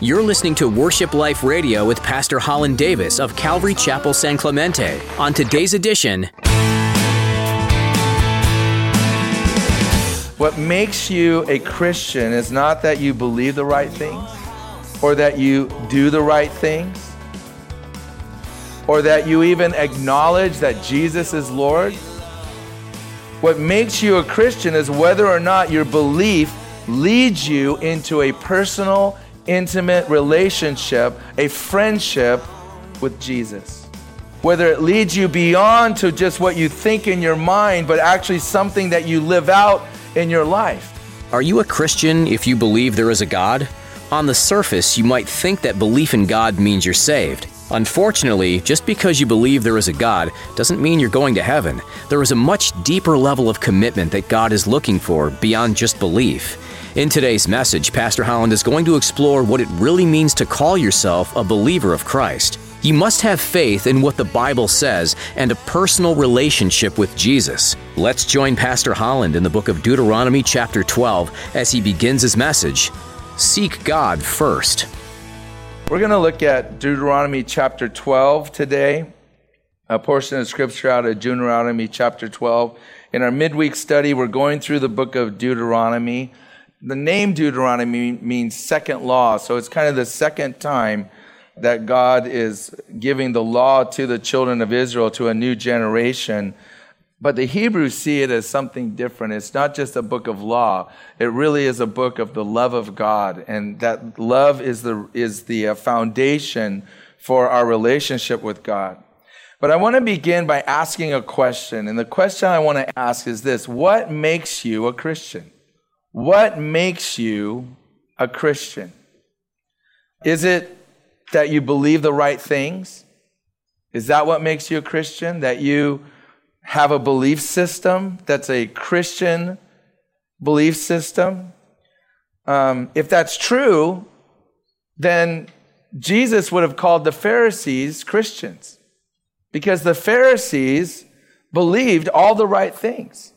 You're listening to Worship Life Radio with Pastor Holland Davis of Calvary Chapel San Clemente. On today's edition, What makes you a Christian is not that you believe the right things or that you do the right things or that you even acknowledge that Jesus is Lord. What makes you a Christian is whether or not your belief leads you into a personal, intimate relationship, a friendship with Jesus. Whether it leads you beyond to just what you think in your mind, but actually something that you live out in your life. Are you a Christian if you believe there is a God? On the surface, you might think that belief in God means you're saved. Unfortunately, just because you believe there is a God doesn't mean you're going to heaven. There is a much deeper level of commitment that God is looking for beyond just belief. In today's message, Pastor Holland is going to explore what it really means to call yourself a believer of Christ. You must have faith in what the Bible says and a personal relationship with Jesus. Let's join Pastor Holland in the book of Deuteronomy, chapter 12, as he begins his message Seek God first. We're going to look at Deuteronomy chapter 12 today, a portion of scripture out of Deuteronomy chapter 12. In our midweek study, we're going through the book of Deuteronomy. The name Deuteronomy means second law, so it's kind of the second time that God is giving the law to the children of Israel to a new generation. But the Hebrews see it as something different. It's not just a book of law. It really is a book of the love of God. And that love is the, is the uh, foundation for our relationship with God. But I want to begin by asking a question. And the question I want to ask is this What makes you a Christian? What makes you a Christian? Is it that you believe the right things? Is that what makes you a Christian? That you have a belief system that's a Christian belief system? Um, if that's true, then Jesus would have called the Pharisees Christians because the Pharisees believed all the right things.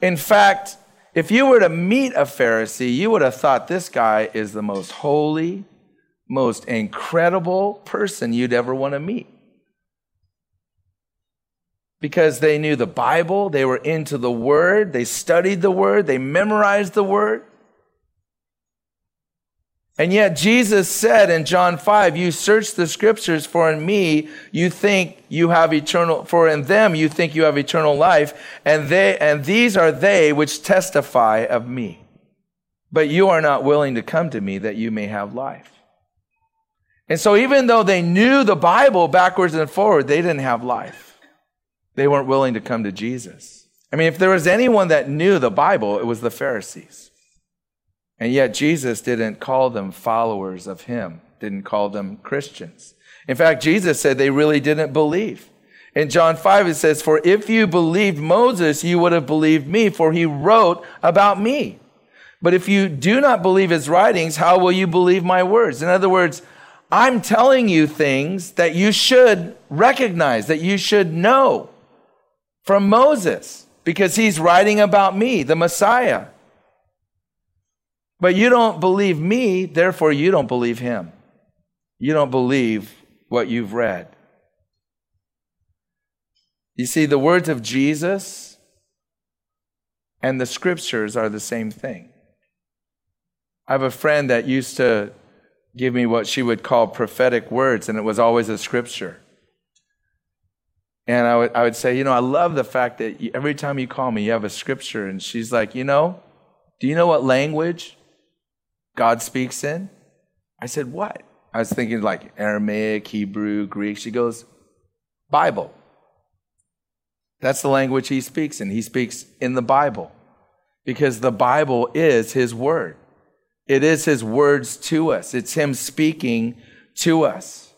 In fact, if you were to meet a Pharisee, you would have thought this guy is the most holy, most incredible person you'd ever want to meet. Because they knew the Bible, they were into the Word, they studied the Word, they memorized the Word. And yet Jesus said in John 5, you search the scriptures for in me you think you have eternal for in them you think you have eternal life and they and these are they which testify of me. But you are not willing to come to me that you may have life. And so, even though they knew the Bible backwards and forward, they didn't have life. They weren't willing to come to Jesus. I mean, if there was anyone that knew the Bible, it was the Pharisees. And yet, Jesus didn't call them followers of Him, didn't call them Christians. In fact, Jesus said they really didn't believe. In John 5, it says, For if you believed Moses, you would have believed me, for he wrote about me. But if you do not believe his writings, how will you believe my words? In other words, I'm telling you things that you should recognize, that you should know from Moses, because he's writing about me, the Messiah. But you don't believe me, therefore you don't believe him. You don't believe what you've read. You see, the words of Jesus and the scriptures are the same thing. I have a friend that used to give me what she would call prophetic words, and it was always a scripture. And I would, I would say, you know, I love the fact that every time you call me, you have a scripture. And she's like, you know, do you know what language God speaks in? I said, what? I was thinking like Aramaic, Hebrew, Greek. She goes, Bible. That's the language he speaks in. He speaks in the Bible because the Bible is his word. It is his words to us. It's him speaking to us.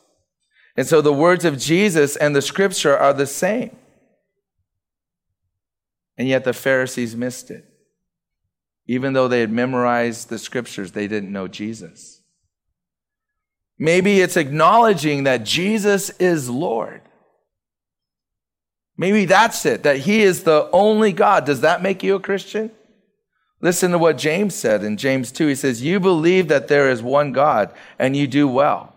And so the words of Jesus and the scripture are the same. And yet the Pharisees missed it. Even though they had memorized the scriptures, they didn't know Jesus. Maybe it's acknowledging that Jesus is Lord. Maybe that's it, that He is the only God. Does that make you a Christian? Listen to what James said in James 2. He says, You believe that there is one God, and you do well.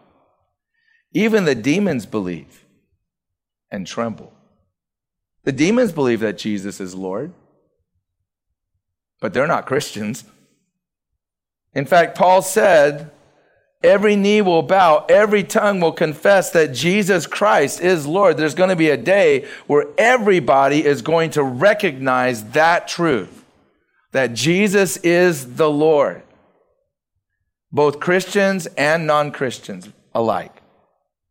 Even the demons believe and tremble. The demons believe that Jesus is Lord, but they're not Christians. In fact, Paul said, Every knee will bow, every tongue will confess that Jesus Christ is Lord. There's going to be a day where everybody is going to recognize that truth that Jesus is the Lord. Both Christians and non Christians alike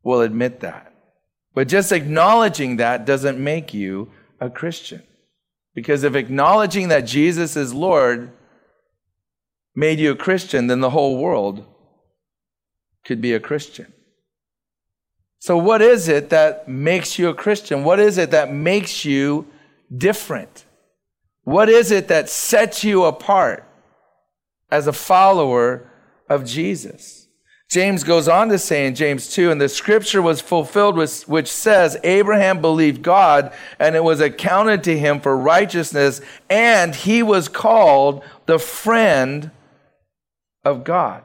will admit that. But just acknowledging that doesn't make you a Christian. Because if acknowledging that Jesus is Lord made you a Christian, then the whole world could be a Christian. So, what is it that makes you a Christian? What is it that makes you different? What is it that sets you apart as a follower of Jesus? James goes on to say in James 2, and the scripture was fulfilled, which says, Abraham believed God, and it was accounted to him for righteousness, and he was called the friend of God.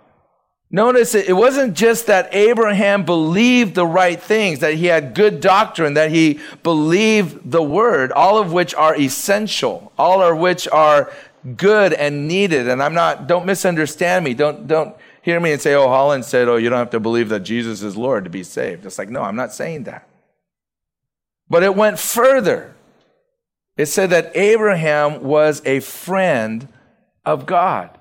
Notice it, it wasn't just that Abraham believed the right things, that he had good doctrine, that he believed the word, all of which are essential, all of which are good and needed. And I'm not, don't misunderstand me. Don't, don't hear me and say, oh, Holland said, oh, you don't have to believe that Jesus is Lord to be saved. It's like, no, I'm not saying that. But it went further. It said that Abraham was a friend of God.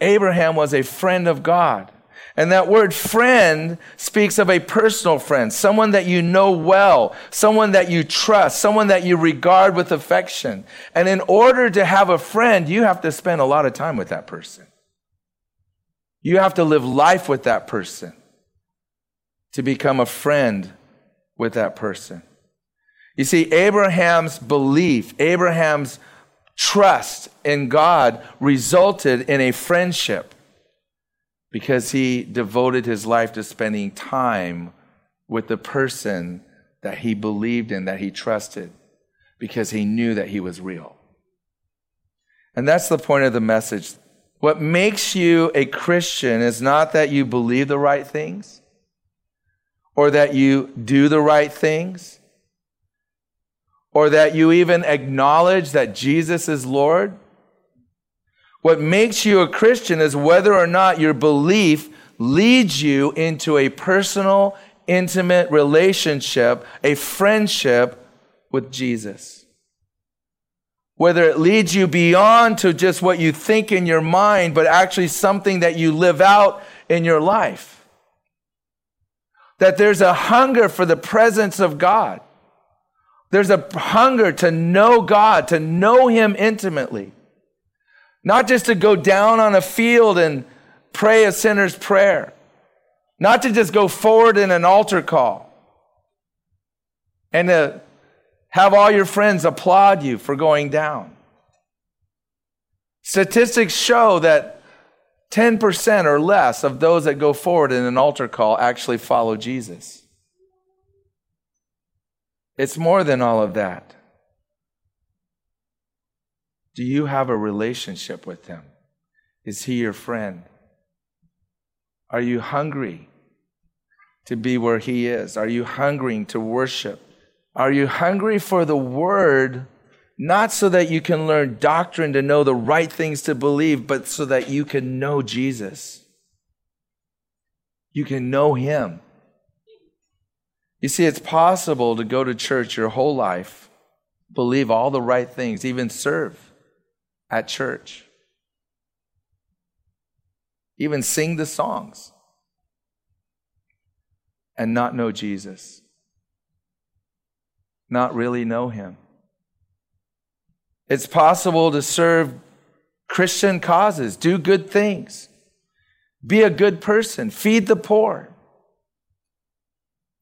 Abraham was a friend of God. And that word friend speaks of a personal friend, someone that you know well, someone that you trust, someone that you regard with affection. And in order to have a friend, you have to spend a lot of time with that person. You have to live life with that person to become a friend with that person. You see, Abraham's belief, Abraham's trust in God resulted in a friendship because he devoted his life to spending time with the person that he believed in, that he trusted, because he knew that he was real. And that's the point of the message. What makes you a Christian is not that you believe the right things or that you do the right things or that you even acknowledge that Jesus is Lord. What makes you a Christian is whether or not your belief leads you into a personal, intimate relationship, a friendship with Jesus. Whether it leads you beyond to just what you think in your mind, but actually something that you live out in your life. That there's a hunger for the presence of God there's a hunger to know God, to know Him intimately. Not just to go down on a field and pray a sinner's prayer. Not to just go forward in an altar call and to have all your friends applaud you for going down. Statistics show that 10% or less of those that go forward in an altar call actually follow Jesus. It's more than all of that. Do you have a relationship with Him? Is He your friend? Are you hungry to be where He is? Are you hungering to worship? Are you hungry for the Word, not so that you can learn doctrine to know the right things to believe, but so that you can know Jesus? You can know Him. You see, it's possible to go to church your whole life, believe all the right things, even serve at church, even sing the songs, and not know Jesus, not really know Him. It's possible to serve Christian causes, do good things, be a good person, feed the poor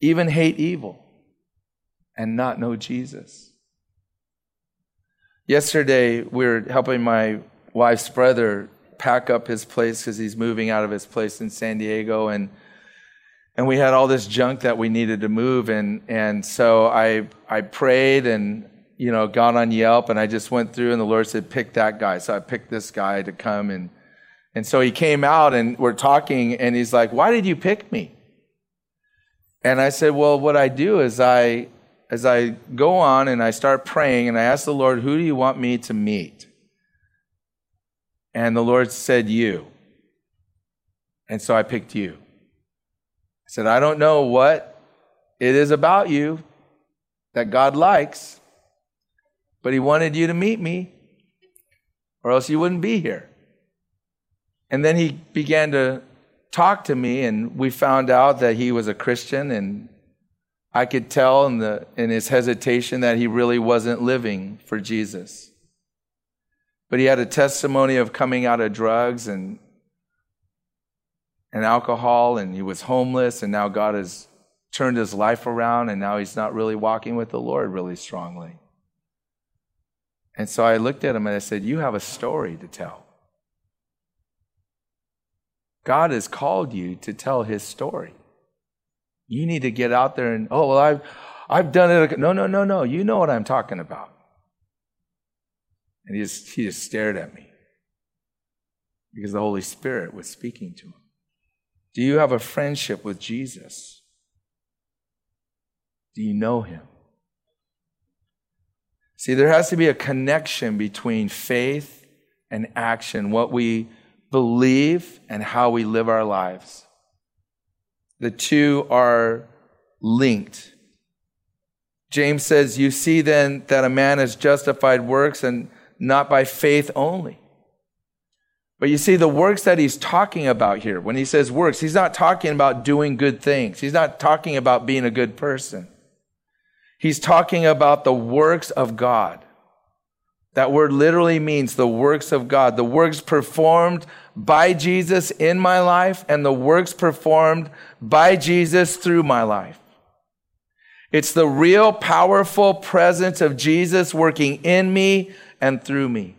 even hate evil and not know Jesus. Yesterday, we were helping my wife's brother pack up his place because he's moving out of his place in San Diego, and and we had all this junk that we needed to move, and and so I I prayed, and you know, got on Yelp and I just went through and the Lord said, pick that guy. So I picked this guy to come and, and so he came out and we're talking and he's like, why did you pick me? And I said, well, what I do is I, as I go on and I start praying and I ask the Lord, who do you want me to meet? And the Lord said, you. And so I picked you. Said, I don't know what it is about you that God likes, but He wanted you to meet me, or else you wouldn't be here. And then He began to talk to me, and we found out that he was a Christian, and I could tell in, the, in his hesitation that he really wasn't living for Jesus. But he had a testimony of coming out of drugs and, and alcohol, and he was homeless, and now God has turned his life around, and now he's not really walking with the Lord really strongly. And so I looked at him and I said, You have a story to tell. God has called you to tell his story. You need to get out there and, oh, well, I've, I've done it. No, no, no, no. You know what I'm talking about. And he just, he just stared at me because the Holy Spirit was speaking to him. Do you have a friendship with Jesus? Do you know him? See, there has to be a connection between faith and action, what we believe and how we live our lives. The two are linked. James says, You see then that a man is justified works and not by faith only. But you see, the works that he's talking about here, when he says works, he's not talking about doing good things. He's not talking about being a good person. He's talking about the works of God. That word literally means the works of God, the works performed by Jesus in my life and the works performed by Jesus through my life. It's the real powerful presence of Jesus working in me and through me.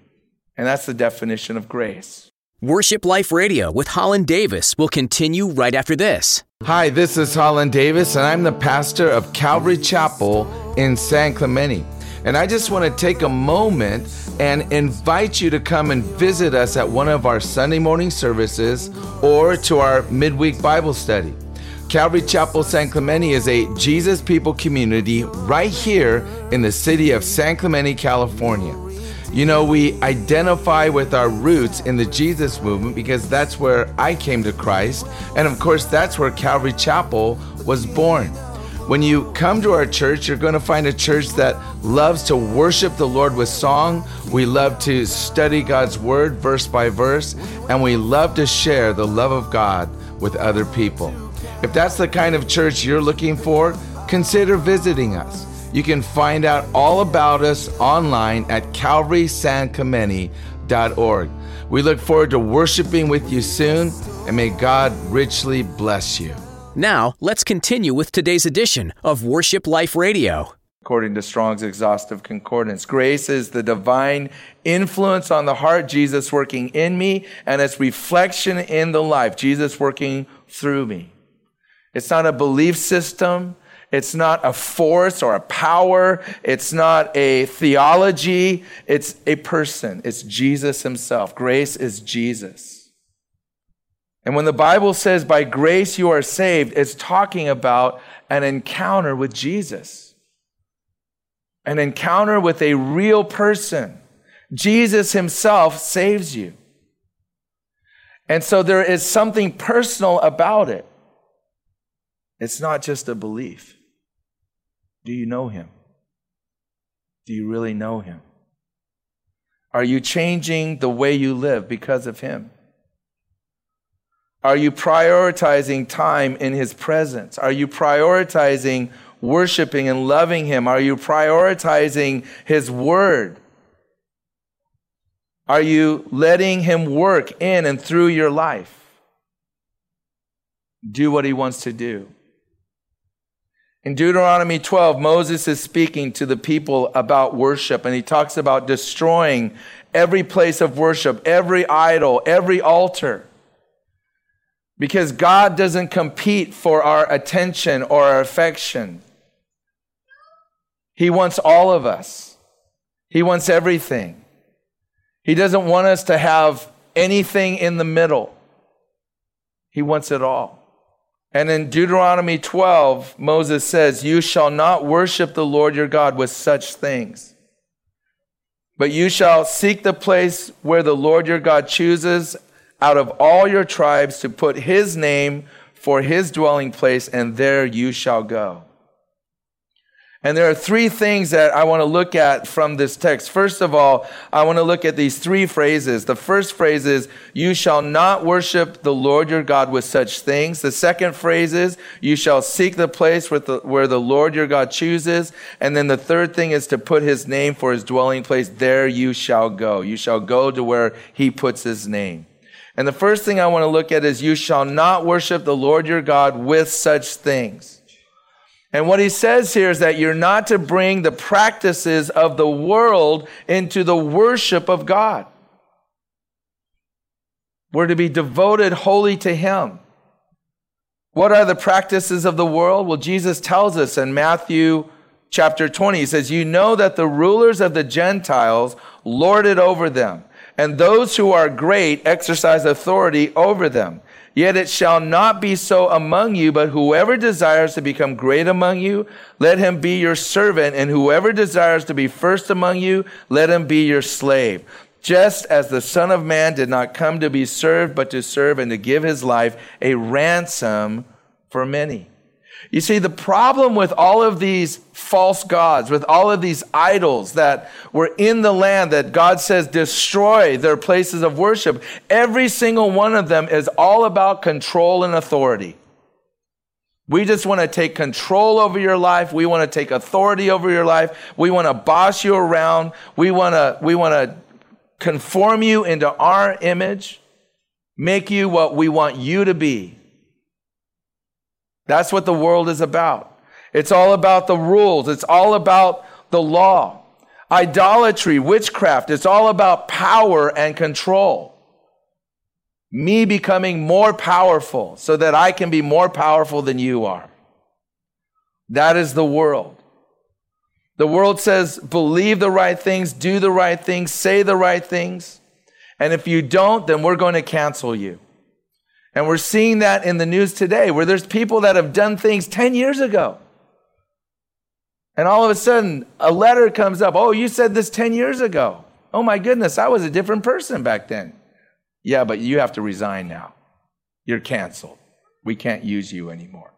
And that's the definition of grace. Worship Life Radio with Holland Davis will continue right after this. Hi, this is Holland Davis, and I'm the pastor of Calvary Chapel in San Clemente. And I just want to take a moment and invite you to come and visit us at one of our Sunday morning services or to our midweek Bible study. Calvary Chapel San Clemente is a Jesus People community right here in the city of San Clemente, California. You know, we identify with our roots in the Jesus movement because that's where I came to Christ. And of course, that's where Calvary Chapel was born. When you come to our church, you're going to find a church that loves to worship the Lord with song. We love to study God's word verse by verse, and we love to share the love of God with other people. If that's the kind of church you're looking for, consider visiting us. You can find out all about us online at calvarysanclemente.org. We look forward to worshiping with you soon, and may God richly bless you. Now, let's continue with today's edition of Worship Life Radio. According to Strong's exhaustive concordance, grace is the divine influence on the heart, Jesus working in me, and its reflection in the life, Jesus working through me. It's not a belief system. It's not a force or a power. It's not a theology. It's a person. It's Jesus himself. Grace is Jesus. And when the Bible says, by grace you are saved, it's talking about an encounter with Jesus, an encounter with a real person. Jesus himself saves you. And so there is something personal about it. It's not just a belief. Do you know him? Do you really know him? Are you changing the way you live because of him? Are you prioritizing time in His presence? Are you prioritizing worshiping and loving Him? Are you prioritizing His Word? Are you letting Him work in and through your life? Do what He wants to do. In Deuteronomy 12, Moses is speaking to the people about worship, and he talks about destroying every place of worship, every idol, every altar. Because God doesn't compete for our attention or our affection. He wants all of us. He wants everything. He doesn't want us to have anything in the middle. He wants it all. And in Deuteronomy 12, Moses says, You shall not worship the Lord your God with such things. But you shall seek the place where the Lord your God chooses out of all your tribes to put his name for his dwelling place, and there you shall go. And there are three things that I want to look at from this text. First of all, I want to look at these three phrases. The first phrase is, you shall not worship the Lord your God with such things. The second phrase is, you shall seek the place where the, where the Lord your God chooses. And then the third thing is to put his name for his dwelling place. There you shall go. You shall go to where he puts his name. And the first thing I want to look at is, you shall not worship the Lord your God with such things. And what he says here is that you're not to bring the practices of the world into the worship of God. We're to be devoted wholly to him. What are the practices of the world? Well, Jesus tells us in Matthew chapter 20, he says, You know that the rulers of the Gentiles lord it over them, and those who are great exercise authority over them. Yet it shall not be so among you, but whoever desires to become great among you, let him be your servant, and whoever desires to be first among you, let him be your slave. Just as the Son of Man did not come to be served, but to serve and to give his life a ransom for many. You see, the problem with all of these false gods, with all of these idols that were in the land that God says destroy their places of worship, every single one of them is all about control and authority. We just want to take control over your life. We want to take authority over your life. We want to boss you around. We want to, we want to conform you into our image, make you what we want you to be. That's what the world is about. It's all about the rules, it's all about the law. Idolatry, witchcraft, it's all about power and control. Me becoming more powerful so that I can be more powerful than you are. That is the world. The world says, believe the right things, do the right things, say the right things. And if you don't, then we're going to cancel you. And we're seeing that in the news today where there's people that have done things 10 years ago. And all of a sudden, a letter comes up. Oh, you said this 10 years ago. Oh my goodness, I was a different person back then. Yeah, but you have to resign now. You're canceled. We can't use you anymore.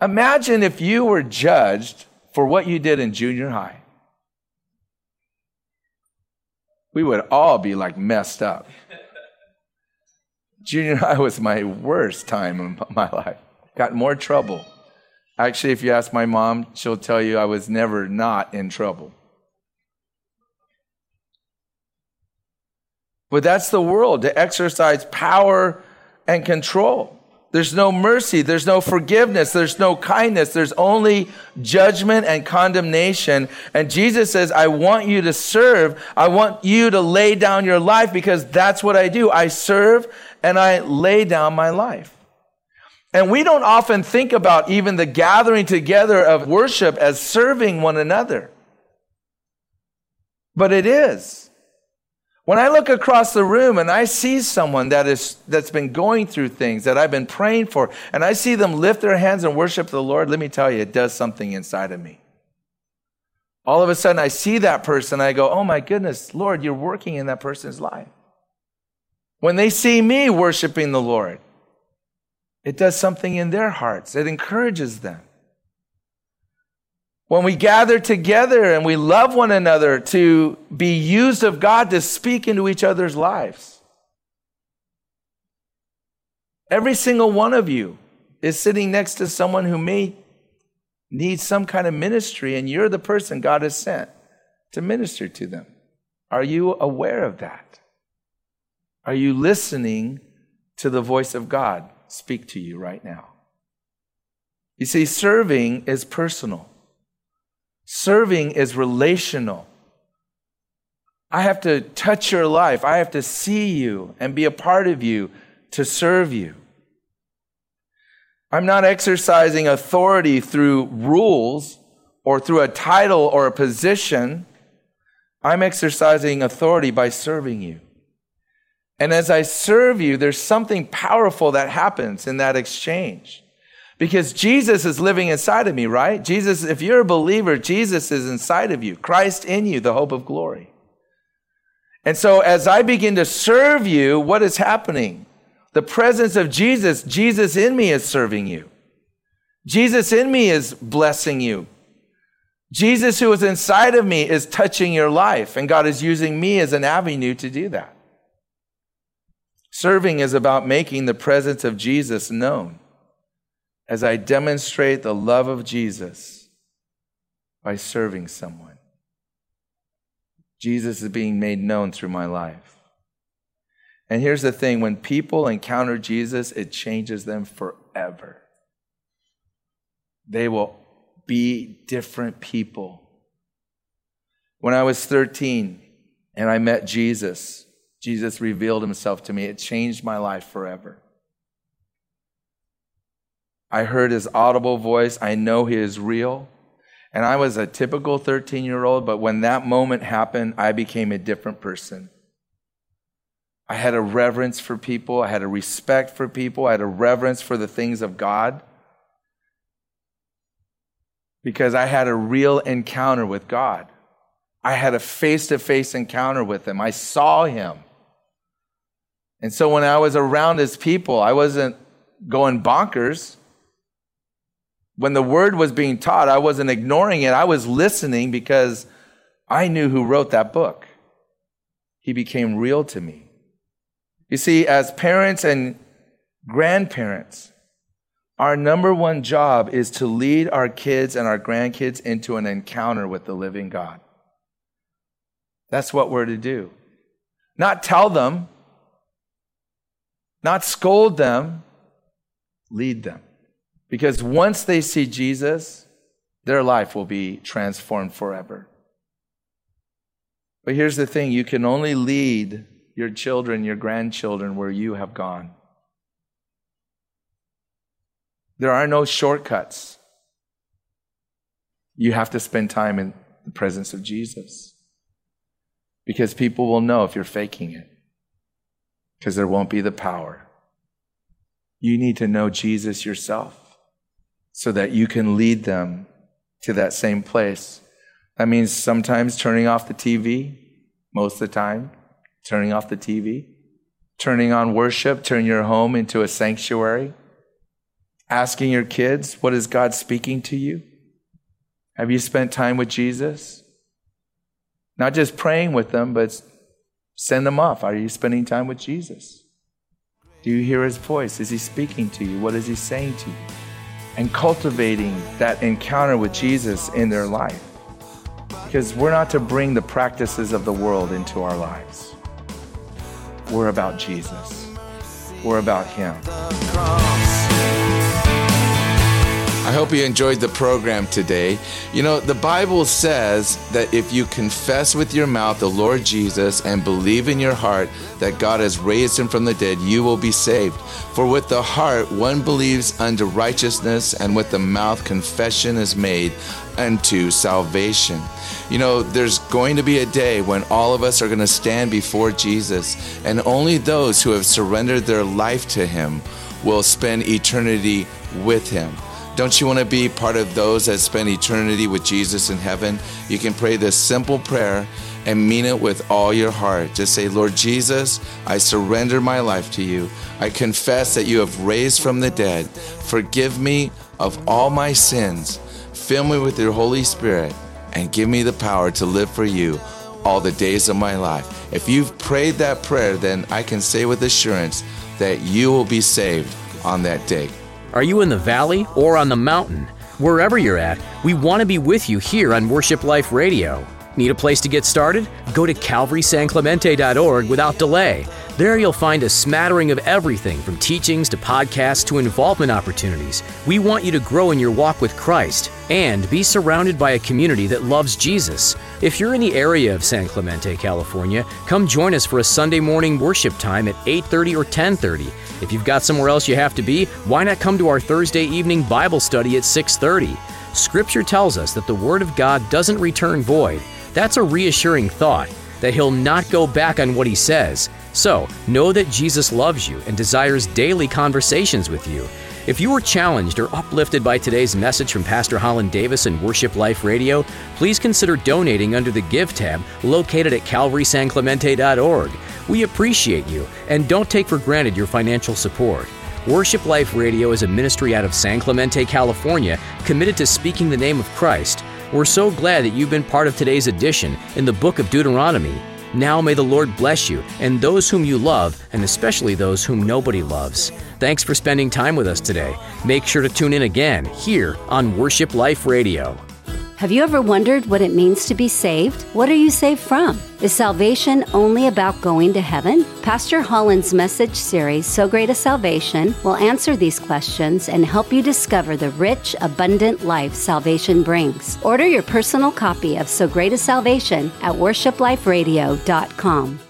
Imagine if you were judged for what you did in junior high. We would all be like messed up. Junior high was my worst time in my life. Got more trouble. Actually, if you ask my mom, she'll tell you I was never not in trouble. But that's the world to exercise power and control. There's no mercy. There's no forgiveness. There's no kindness. There's only judgment and condemnation. And Jesus says, I want you to serve. I want you to lay down your life because that's what I do. I serve and I lay down my life. And we don't often think about even the gathering together of worship as serving one another. But it is. When I look across the room and I see someone that is that's been going through things that I've been praying for and I see them lift their hands and worship the Lord, let me tell you it does something inside of me. All of a sudden I see that person I go, "Oh my goodness, Lord, you're working in that person's life." When they see me worshiping the Lord, it does something in their hearts. It encourages them. When we gather together and we love one another to be used of God to speak into each other's lives. Every single one of you is sitting next to someone who may need some kind of ministry, and you're the person God has sent to minister to them. Are you aware of that? Are you listening to the voice of God speak to you right now? You see, serving is personal, serving is relational. I have to touch your life, I have to see you and be a part of you to serve you. I'm not exercising authority through rules or through a title or a position. I'm exercising authority by serving you. And as I serve you, there's something powerful that happens in that exchange. Because Jesus is living inside of me, right? Jesus, if you're a believer, Jesus is inside of you, Christ in you, the hope of glory. And so as I begin to serve you, what is happening? The presence of Jesus, Jesus in me is serving you. Jesus in me is blessing you. Jesus who is inside of me is touching your life, and God is using me as an avenue to do that. Serving is about making the presence of Jesus known as I demonstrate the love of Jesus by serving someone. Jesus is being made known through my life. And here's the thing when people encounter Jesus, it changes them forever. They will be different people. When I was 13 and I met Jesus, Jesus revealed himself to me. It changed my life forever. I heard his audible voice. I know he is real. And I was a typical 13 year old, but when that moment happened, I became a different person. I had a reverence for people. I had a respect for people. I had a reverence for the things of God because I had a real encounter with God. I had a face to face encounter with Him. I saw Him. And so when I was around His people, I wasn't going bonkers. When the word was being taught, I wasn't ignoring it. I was listening because I knew who wrote that book. He became real to me. You see, as parents and grandparents, our number one job is to lead our kids and our grandkids into an encounter with the living God. That's what we're to do. Not tell them, not scold them, lead them. Because once they see Jesus, their life will be transformed forever. But here's the thing you can only lead your children, your grandchildren where you have gone. There are no shortcuts. You have to spend time in the presence of Jesus. Because people will know if you're faking it. Because there won't be the power. You need to know Jesus yourself so that you can lead them to that same place. That means sometimes turning off the TV, most of the time, turning off the TV, turning on worship, turn your home into a sanctuary asking your kids, What is God speaking to you? Have you spent time with Jesus? Not just praying with them, but send them off. Are you spending time with Jesus? Do you hear his voice? Is he speaking to you? What is he saying to you? And cultivating that encounter with Jesus in their life. Because we're not to bring the practices of the world into our lives. We're about Jesus, we're about him. I hope you enjoyed the program today. You know, the Bible says that if you confess with your mouth the Lord Jesus and believe in your heart that God has raised him from the dead, you will be saved. For with the heart one believes unto righteousness, and with the mouth confession is made unto salvation. You know, there's going to be a day when all of us are going to stand before Jesus, and only those who have surrendered their life to him will spend eternity with him. Don't you want to be part of those that spend eternity with Jesus in heaven? You can pray this simple prayer and mean it with all your heart. Just say, Lord Jesus, I surrender my life to you. I confess that you have raised from the dead. Forgive me of all my sins. Fill me with your Holy Spirit and give me the power to live for you all the days of my life. If you've prayed that prayer, then I can say with assurance that you will be saved on that day. Are you in the valley or on the mountain? Wherever you're at, we want to be with you here on Worship Life Radio. Need a place to get started? Go to calvarysanclemente.org without delay. There you'll find a smattering of everything from teachings to podcasts to involvement opportunities. We want you to grow in your walk with Christ and be surrounded by a community that loves Jesus. If you're in the area of San Clemente, California, come join us for a Sunday morning worship time at 8:30 or 10:30. If you've got somewhere else you have to be, why not come to our Thursday evening Bible study at 6:30? Scripture tells us that the word of God doesn't return void That's a reassuring thought that He'll not go back on what He says. So, know that Jesus loves you and desires daily conversations with you. If you were challenged or uplifted by today's message from Pastor Holland Davis and Worship Life Radio, please consider donating under the Give tab located at calvarysanclemente.org. We appreciate you and don't take for granted your financial support. Worship Life Radio is a ministry out of San Clemente, California, committed to speaking the name of Christ. We're so glad that you've been part of today's edition in the book of Deuteronomy. Now may the Lord bless you and those whom you love, and especially those whom nobody loves. Thanks for spending time with us today. Make sure to tune in again here on Worship Life Radio. Have you ever wondered what it means to be saved? What are you saved from? Is salvation only about going to heaven? Pastor Holland's message series, So Great a Salvation, will answer these questions and help you discover the rich, abundant life salvation brings. Order your personal copy of So Great a Salvation at worshipliferadio.com.